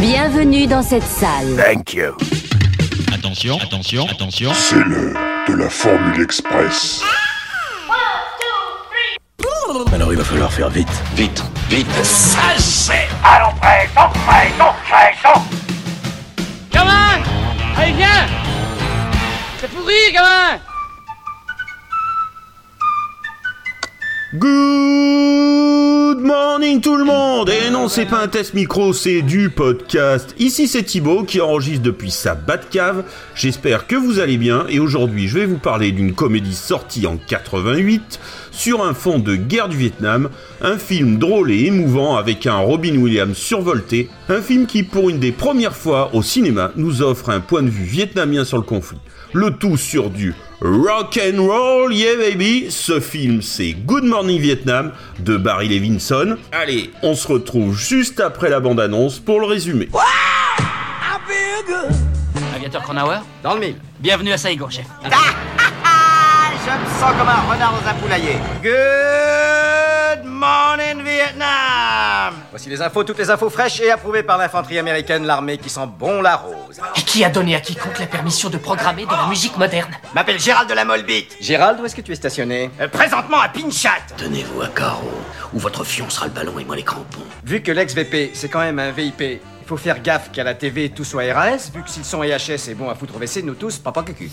Bienvenue dans cette salle. Thank you. Attention, attention, attention. C'est l'heure de la Formule Express. Alors il va falloir faire vite. Vite, vite. Ça c'est Allons, pression, pression, pression Gamin Allez, viens C'est pourri, gamin Good morning tout le monde Et non, c'est pas un test micro, c'est du podcast. Ici c'est Thibaut qui enregistre depuis sa Batcave. J'espère que vous allez bien et aujourd'hui je vais vous parler d'une comédie sortie en 88 sur un fond de guerre du Vietnam, un film drôle et émouvant avec un Robin Williams survolté, un film qui pour une des premières fois au cinéma nous offre un point de vue vietnamien sur le conflit. Le tout sur du rock and roll, yeah baby. Ce film c'est Good Morning Vietnam de Barry Levinson. Allez, on se retrouve juste après la bande-annonce pour le résumé. Aviateur Cronauer Dans le mille. Bienvenue à Saigon, chef. Je me sens comme un renard dans un poulailler. Good morning Vietnam Voici les infos, toutes les infos fraîches et approuvées par l'infanterie américaine, l'armée qui sent bon la rose. Et qui a donné à quiconque la permission de programmer de la musique moderne? M'appelle Gérald de la Molbite. Gérald, où est-ce que tu es stationné? Euh, Présentement à Pinchat. Tenez-vous à carreau, ou votre fion sera le ballon et moi les crampons. Vu que l'ex-VP, c'est quand même un VIP, il faut faire gaffe qu'à la TV tout soit RAS, vu que s'ils sont EHS et bon à foutre au WC, nous tous, papa cucu.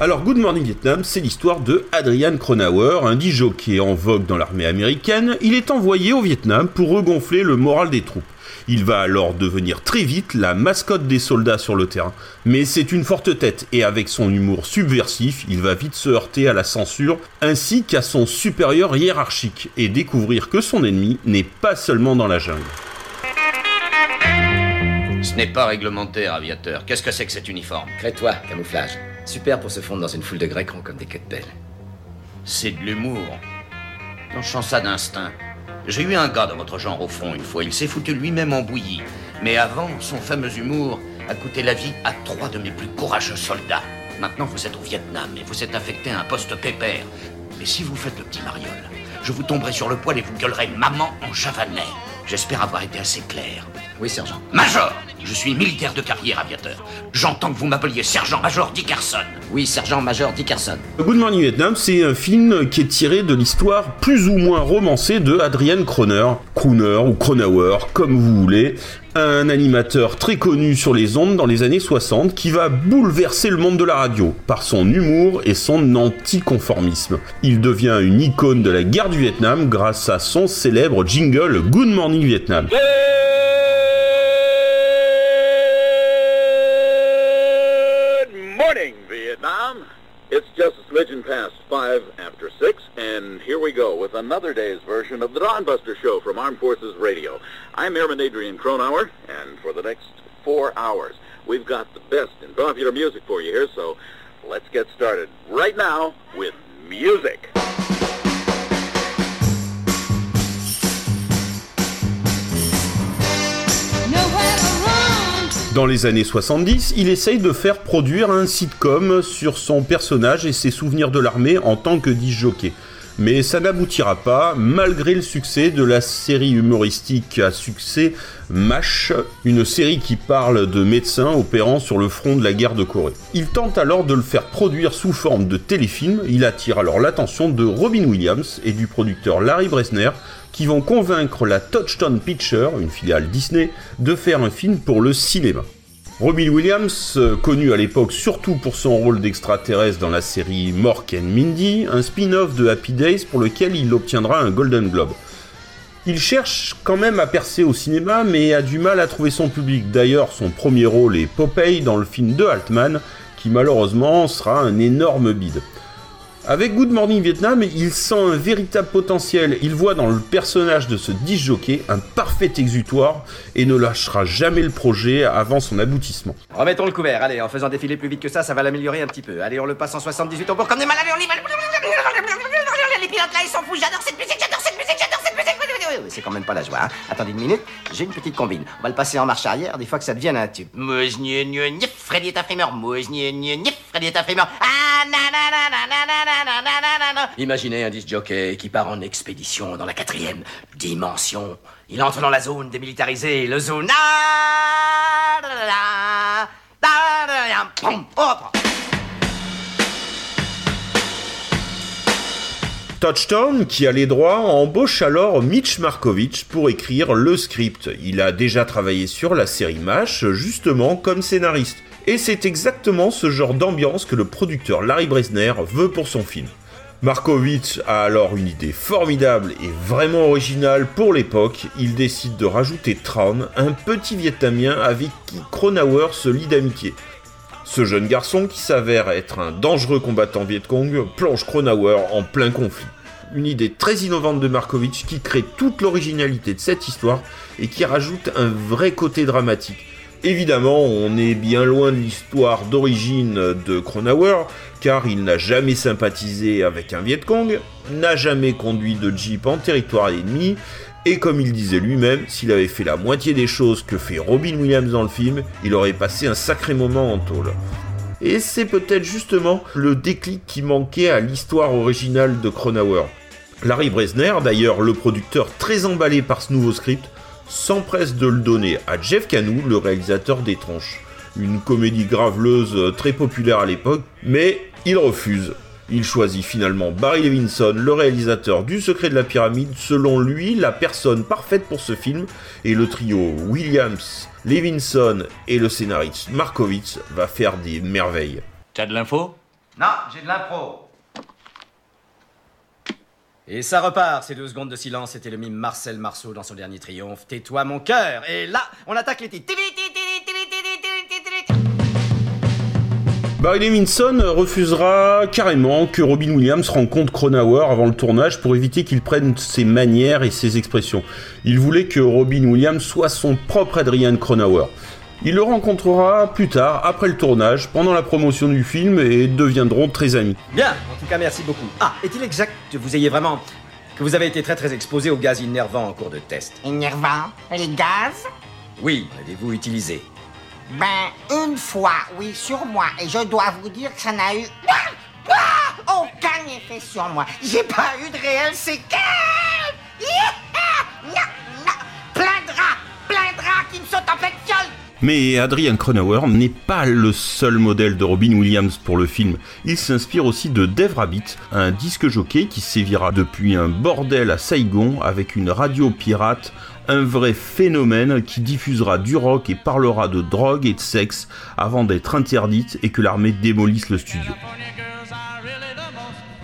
Alors Good Morning Vietnam, c'est l'histoire de Adrian Cronauer, un disjockey en vogue dans l'armée américaine. Il est envoyé au Vietnam pour regonfler le moral des troupes. Il va alors devenir très vite la mascotte des soldats sur le terrain. Mais c'est une forte tête et avec son humour subversif, il va vite se heurter à la censure ainsi qu'à son supérieur hiérarchique et découvrir que son ennemi n'est pas seulement dans la jungle. Ce n'est pas réglementaire, aviateur. Qu'est-ce que c'est que cet uniforme? Crée-toi, camouflage. Super pour se fondre dans une foule de grecs ronds comme des queues de pelle. C'est de l'humour. On chante ça d'instinct. J'ai eu un gars dans votre genre au front une fois. Il s'est foutu lui-même en bouillie. Mais avant, son fameux humour a coûté la vie à trois de mes plus courageux soldats. Maintenant, vous êtes au Vietnam et vous êtes affecté à un poste pépère. Mais si vous faites le petit mariole, je vous tomberai sur le poil et vous gueulerez maman en javanais. J'espère avoir été assez clair. Oui, sergent. Major Je suis militaire de carrière, aviateur. J'entends que vous m'appeliez sergent-major Dickerson. Oui, sergent-major Dickerson. Good Morning Vietnam, c'est un film qui est tiré de l'histoire plus ou moins romancée de Adrian Croner, Crooner ou Cronauer, comme vous voulez, un animateur très connu sur les ondes dans les années 60 qui va bouleverser le monde de la radio par son humour et son anticonformisme. Il devient une icône de la guerre du Vietnam grâce à son célèbre jingle Good Morning Vietnam. It's just a smidgen past five after six, and here we go with another day's version of the Dawn Buster Show from Armed Forces Radio. I'm Airman Adrian Cronauer, and for the next four hours, we've got the best in popular music for you here, so let's get started right now with music. Dans les années 70, il essaye de faire produire un sitcom sur son personnage et ses souvenirs de l'armée en tant que disjockey. Mais ça n'aboutira pas, malgré le succès de la série humoristique à succès MASH, une série qui parle de médecins opérant sur le front de la guerre de Corée. Il tente alors de le faire produire sous forme de téléfilm, il attire alors l'attention de Robin Williams et du producteur Larry Bresner, qui vont convaincre la Touchstone Pictures, une filiale Disney, de faire un film pour le cinéma. Robin Williams, euh, connu à l'époque surtout pour son rôle d'extraterrestre dans la série Mork and Mindy, un spin-off de Happy Days pour lequel il obtiendra un Golden Globe. Il cherche quand même à percer au cinéma, mais a du mal à trouver son public. D'ailleurs, son premier rôle est Popeye dans le film de Altman, qui malheureusement sera un énorme bide. Avec Good Morning Vietnam, il sent un véritable potentiel. Il voit dans le personnage de ce disjockey un parfait exutoire et ne lâchera jamais le projet avant son aboutissement. Remettons le couvert, allez, en faisant défiler plus vite que ça, ça va l'améliorer un petit peu. Allez, on le passe en 78 au bord comme des malades, on y va. Les pilotes là, ils s'en foutent, j'adore cette musique, j'adore cette musique, j'adore C'est quand même pas la joie, hein. Attendez une minute, j'ai une petite combine. On va le passer en marche arrière, des fois que ça devienne un tube. Freddy est un frimeur, Freddy est un. Ah, Imaginez un disc jockey qui part en expédition dans la quatrième dimension. Il entre dans la zone démilitarisée, le zone. Touchdown, qui a les droits, embauche alors Mitch Markovich pour écrire le script. Il a déjà travaillé sur la série MASH, justement comme scénariste. Et c'est exactement ce genre d'ambiance que le producteur Larry Bresner veut pour son film. Markovitch a alors une idée formidable et vraiment originale pour l'époque. Il décide de rajouter Tran, un petit Vietnamien avec qui Cronauer se lie d'amitié. Ce jeune garçon, qui s'avère être un dangereux combattant Vietcong, plonge Cronauer en plein conflit. Une idée très innovante de Markovitch qui crée toute l'originalité de cette histoire et qui rajoute un vrai côté dramatique. Évidemment, on est bien loin de l'histoire d'origine de Cronauer, car il n'a jamais sympathisé avec un Vietcong, n'a jamais conduit de jeep en territoire ennemi, et comme il disait lui-même, s'il avait fait la moitié des choses que fait Robin Williams dans le film, il aurait passé un sacré moment en tôle. Et c'est peut-être justement le déclic qui manquait à l'histoire originale de Cronauer. Larry Bresner, d'ailleurs le producteur très emballé par ce nouveau script, s'empresse de le donner à Jeff Canou, le réalisateur des Tronches. Une comédie graveleuse très populaire à l'époque, mais il refuse. Il choisit finalement Barry Levinson, le réalisateur du Secret de la Pyramide, selon lui la personne parfaite pour ce film, et le trio Williams, Levinson et le scénariste Markovitz va faire des merveilles. T'as de l'info? Non, j'ai de l'impro. Et ça repart, ces deux secondes de silence, c'était le mime Marcel Marceau dans son dernier triomphe. Tais-toi mon cœur Et là, on attaque les titres. Barry Levinson refusera carrément que Robin Williams rencontre Cronauer avant le tournage pour éviter qu'il prenne ses manières et ses expressions. Il voulait que Robin Williams soit son propre Adrian Cronauer. Il le rencontrera plus tard, après le tournage, pendant la promotion du film, et deviendront très amis. Bien, en tout cas, merci beaucoup. Ah, est-il exact que vous ayez vraiment. que vous avez été très très exposé au gaz innervant en cours de test? Énervant Les gaz? Oui, l'avez-vous utilisé? Ben, une fois, oui, sur moi. Et je dois vous dire que ça n'a eu. Aucun effet sur moi. J'ai pas eu de réel séquelles. Non, Mais Adrian Cronauer n'est pas le seul modèle de Robin Williams pour le film. Il s'inspire aussi de Dave Rabbit, un disque jockey qui sévira depuis un bordel à Saigon avec une radio pirate, un vrai phénomène qui diffusera du rock et parlera de drogue et de sexe avant d'être interdite et que l'armée démolisse le studio.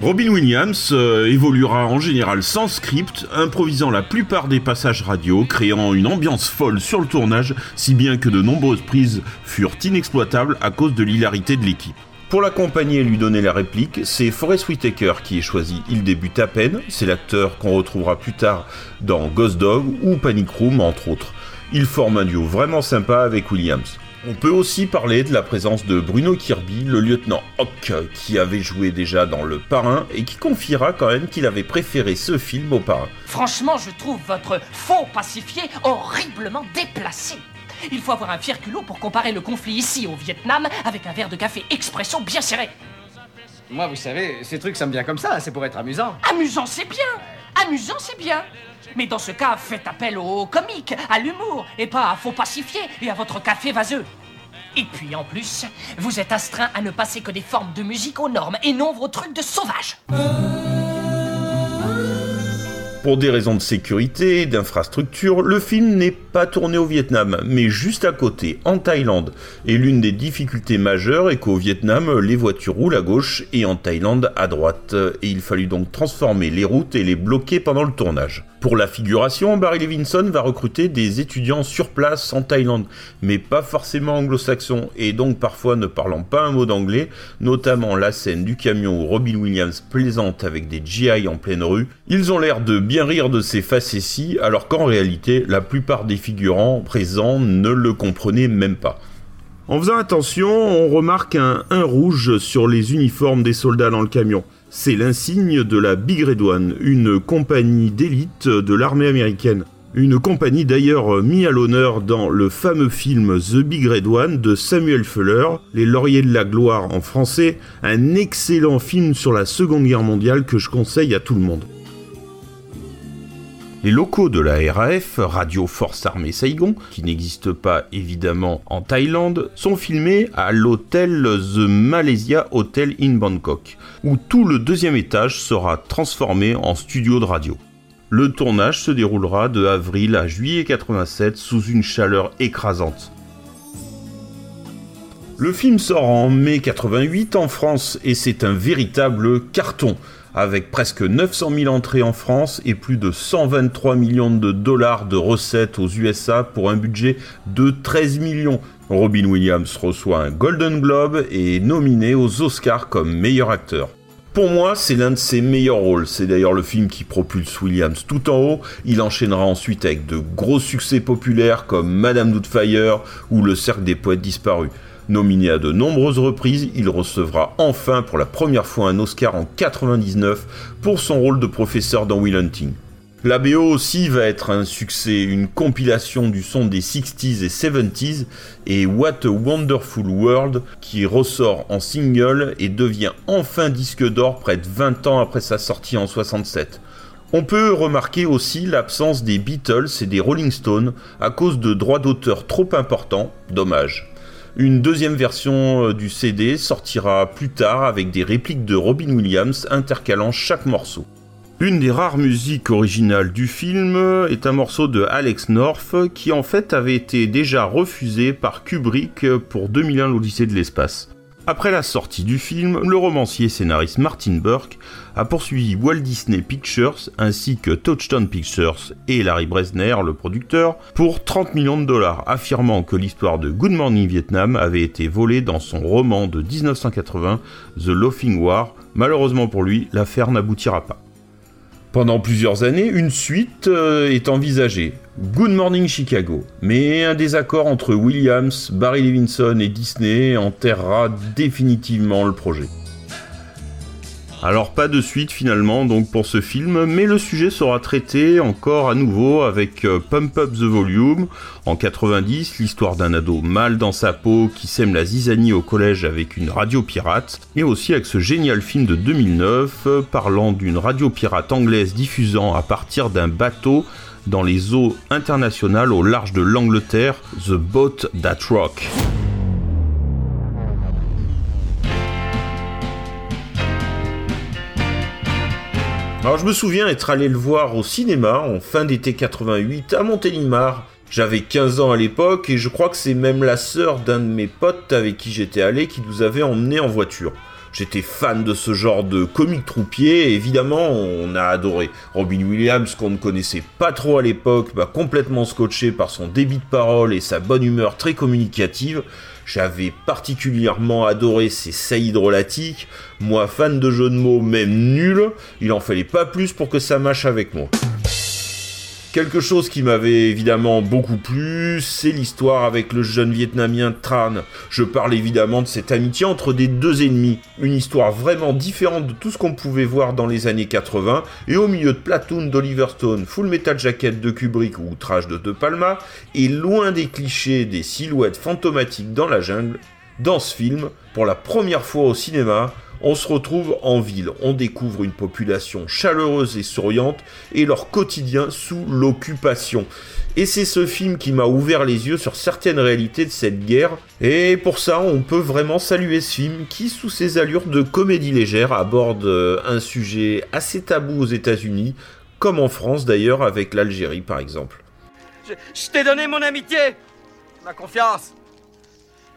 Robin Williams euh, évoluera en général sans script, improvisant la plupart des passages radio, créant une ambiance folle sur le tournage, si bien que de nombreuses prises furent inexploitables à cause de l'hilarité de l'équipe. Pour l'accompagner et lui donner la réplique, c'est Forrest Whitaker qui est choisi. Il débute à peine, c'est l'acteur qu'on retrouvera plus tard dans Ghost Dog ou Panic Room entre autres. Il forme un duo vraiment sympa avec Williams. On peut aussi parler de la présence de Bruno Kirby, le lieutenant Hawk, qui avait joué déjà dans Le Parrain et qui confiera quand même qu'il avait préféré ce film au Parrain. Franchement, je trouve votre faux pacifié horriblement déplacé. Il faut avoir un fier culot pour comparer le conflit ici au Vietnam avec un verre de café expression bien serré. Moi, vous savez, ces trucs, ça me vient comme ça, c'est pour être amusant. Amusant, c'est bien. Amusant, c'est bien. Mais dans ce cas, faites appel au comique, à l'humour, et pas à faux pacifié et à votre café vaseux. Et puis en plus, vous êtes astreint à ne passer que des formes de musique aux normes et non vos trucs de sauvage. Pour des raisons de sécurité d'infrastructure, le film n'est pas tourné au Vietnam, mais juste à côté, en Thaïlande. Et l'une des difficultés majeures est qu'au Vietnam, les voitures roulent à gauche et en Thaïlande à droite. Et il fallut donc transformer les routes et les bloquer pendant le tournage. Pour la figuration, Barry Levinson va recruter des étudiants sur place en Thaïlande, mais pas forcément anglo-saxons, et donc parfois ne parlant pas un mot d'anglais, notamment la scène du camion où Robin Williams plaisante avec des GI en pleine rue. Ils ont l'air de bien rire de ces facéties, alors qu'en réalité, la plupart des figurants présents ne le comprenaient même pas. En faisant attention, on remarque un 1 rouge sur les uniformes des soldats dans le camion. C'est l'insigne de la Big Red One, une compagnie d'élite de l'armée américaine. Une compagnie d'ailleurs mis à l'honneur dans le fameux film The Big Red One de Samuel Fuller, Les Lauriers de la Gloire en français, un excellent film sur la Seconde Guerre mondiale que je conseille à tout le monde. Les locaux de la RAF, Radio Force Armée Saigon, qui n'existe pas évidemment en Thaïlande, sont filmés à l'hôtel The Malaysia Hotel in Bangkok, où tout le deuxième étage sera transformé en studio de radio. Le tournage se déroulera de avril à juillet 87 sous une chaleur écrasante. Le film sort en mai 88 en France et c'est un véritable carton avec presque 900 000 entrées en France et plus de 123 millions de dollars de recettes aux USA pour un budget de 13 millions. Robin Williams reçoit un Golden Globe et est nominé aux Oscars comme meilleur acteur. Pour moi, c'est l'un de ses meilleurs rôles. C'est d'ailleurs le film qui propulse Williams tout en haut. Il enchaînera ensuite avec de gros succès populaires comme Madame Doubtfire ou Le Cercle des Poètes Disparus. Nominé à de nombreuses reprises, il recevra enfin pour la première fois un Oscar en 99 pour son rôle de professeur dans Will Hunting. La BO aussi va être un succès, une compilation du son des 60s et 70s et What a Wonderful World qui ressort en single et devient enfin disque d'or près de 20 ans après sa sortie en 67. On peut remarquer aussi l'absence des Beatles et des Rolling Stones à cause de droits d'auteur trop importants, dommage. Une deuxième version euh, du CD sortira plus tard avec des répliques de Robin Williams intercalant chaque morceau. Une des rares musiques originales du film est un morceau de Alex North qui en fait avait été déjà refusé par Kubrick pour 2001 l'Odyssée de l'espace. Après la sortie du film, le romancier scénariste Martin Burke a poursuivi Walt Disney Pictures ainsi que Touchstone Pictures et Larry Bresner, le producteur, pour 30 millions de dollars, affirmant que l'histoire de Good Morning Vietnam avait été volée dans son roman de 1980, The Laughing War. Malheureusement pour lui, l'affaire n'aboutira pas. Pendant plusieurs années, une suite euh, est envisagée, Good Morning Chicago, mais un désaccord entre Williams, Barry Levinson et Disney enterrera définitivement le projet. Alors pas de suite finalement donc pour ce film, mais le sujet sera traité encore à nouveau avec euh, Pump Up the Volume en 90, l'histoire d'un ado mal dans sa peau qui sème la zizanie au collège avec une radio pirate, et aussi avec ce génial film de 2009 euh, parlant d'une radio pirate anglaise diffusant à partir d'un bateau dans les eaux internationales au large de l'Angleterre, The Boat That Rock. Alors je me souviens être allé le voir au cinéma en fin d'été 88 à Montélimar. J'avais 15 ans à l'époque et je crois que c'est même la sœur d'un de mes potes avec qui j'étais allé qui nous avait emmenés en voiture. J'étais fan de ce genre de comique troupier et évidemment on a adoré. Robin Williams qu'on ne connaissait pas trop à l'époque complètement scotché par son débit de parole et sa bonne humeur très communicative. J'avais particulièrement adoré ses saillies drôlatiques. Moi, fan de jeux de mots, même nul, il en fallait pas plus pour que ça mâche avec moi. Quelque chose qui m'avait évidemment beaucoup plu, c'est l'histoire avec le jeune vietnamien Tran. Je parle évidemment de cette amitié entre des deux ennemis. Une histoire vraiment différente de tout ce qu'on pouvait voir dans les années 80, et au milieu de Platoon d'Oliver Stone, Full Metal Jacket de Kubrick ou Trash de De Palma, et loin des clichés des silhouettes fantomatiques dans la jungle, dans ce film, pour la première fois au cinéma, on se retrouve en ville, on découvre une population chaleureuse et souriante et leur quotidien sous l'occupation. Et c'est ce film qui m'a ouvert les yeux sur certaines réalités de cette guerre. Et pour ça, on peut vraiment saluer ce film qui, sous ses allures de comédie légère, aborde euh, un sujet assez tabou aux États-Unis, comme en France d'ailleurs avec l'Algérie par exemple. Je, t'ai donné mon amitié, ma confiance.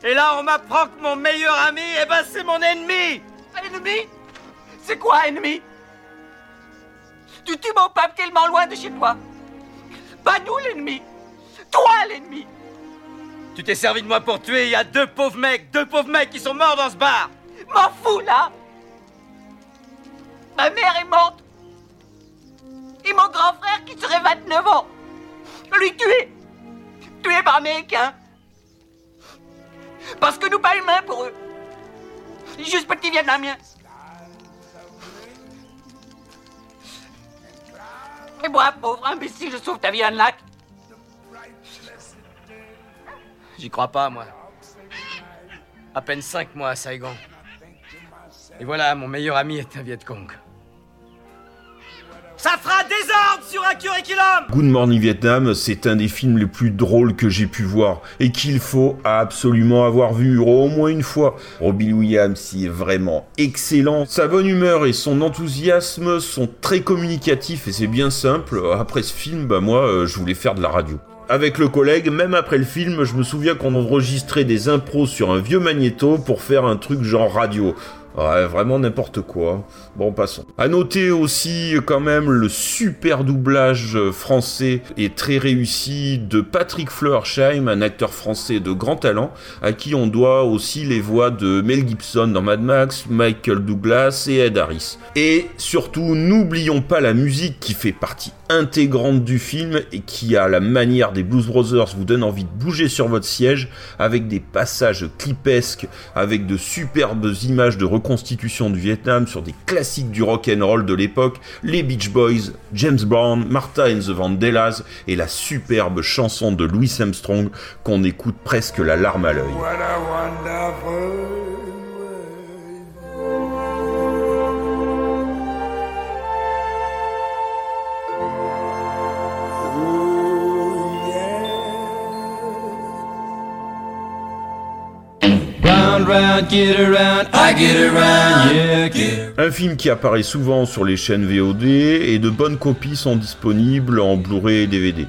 Et là, on m'apprend que mon meilleur ami, eh ben, c'est mon ennemi. Ennemi? C'est quoi, ennemi? Tu tues mon peuple tellement loin de chez toi? Pas nous, l'ennemi. Toi, l'ennemi. Tu t'es servi de moi pour tuer. Il y a deux pauvres mecs, deux pauvres mecs qui sont morts dans ce bar. M'en fous, là. Ma mère est morte. Et mon grand frère, qui serait 29 ans, lui tué. Tué par Américains. Parce que nous pas humains pour eux. Juste petit vietnamien. Et moi, pauvre imbécile, je sauve ta vie à un lac. J'y crois pas, moi. À peine cinq mois à Saigon. Et voilà, mon meilleur ami est un Viet Cong. Ça fera désordre sur un curriculum Good Morning Vietnam, c'est un des films les plus drôles que j'ai pu voir et qu'il faut absolument avoir vu au moins une fois. Robbie Williams y est vraiment excellent. Sa bonne humeur et son enthousiasme sont très communicatifs et c'est bien simple. Après ce film, bah moi, euh, je voulais faire de la radio. Avec le collègue, même après le film, je me souviens qu'on enregistrait des impros sur un vieux magnéto pour faire un truc genre radio. Ouais, vraiment n'importe quoi. Bon, passons. À noter aussi quand même le super doublage français et très réussi de Patrick Fleursheim, un acteur français de grand talent, à qui on doit aussi les voix de Mel Gibson dans Mad Max, Michael Douglas et Ed Harris. Et surtout, n'oublions pas la musique qui fait partie intégrante du film et qui, à la manière des Blues Brothers, vous donne envie de bouger sur votre siège avec des passages clipesques, avec de superbes images de reconstitution du Vietnam sur des classiques du rock and roll de l'époque, les Beach Boys, James Brown, Martha and the Vandellas et la superbe chanson de Louis Armstrong qu'on écoute presque la larme à l'œil. Un film qui apparaît souvent sur les chaînes VOD et de bonnes copies sont disponibles en Blu-ray et DVD.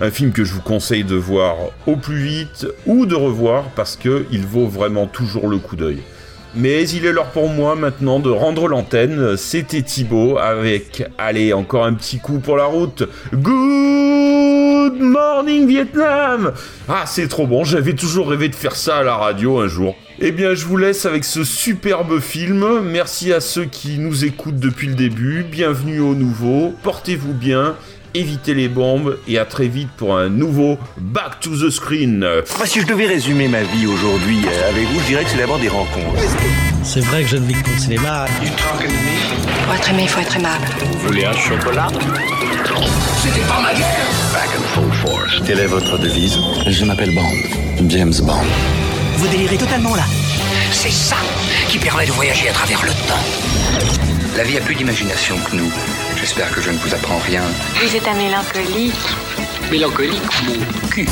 Un film que je vous conseille de voir au plus vite ou de revoir parce que il vaut vraiment toujours le coup d'œil. Mais il est l'heure pour moi maintenant de rendre l'antenne. C'était Thibaut avec, allez, encore un petit coup pour la route. Morning Vietnam Ah, c'est trop bon, j'avais toujours rêvé de faire ça à la radio un jour. Eh bien, je vous laisse avec ce superbe film. Merci à ceux qui nous écoutent depuis le début. Bienvenue aux nouveaux. Portez-vous bien. Évitez les bombes et à très vite pour un nouveau Back to the Screen. Moi, si je devais résumer ma vie aujourd'hui euh, avec vous, je dirais que c'est d'abord des rencontres. C'est vrai que je ne vis que le cinéma. Pour être aimé, il faut être aimable. Vous voulez un chocolat? C'était pas ma guerre Back and full force. Quelle est votre devise? Je m'appelle Bond. James Bond. Vous délirez totalement là. C'est ça qui permet de voyager à travers le temps. La vie a plus d'imagination que nous. J'espère que je ne vous apprends rien. Vous êtes un mélancolique. Mélancolique, mon cul.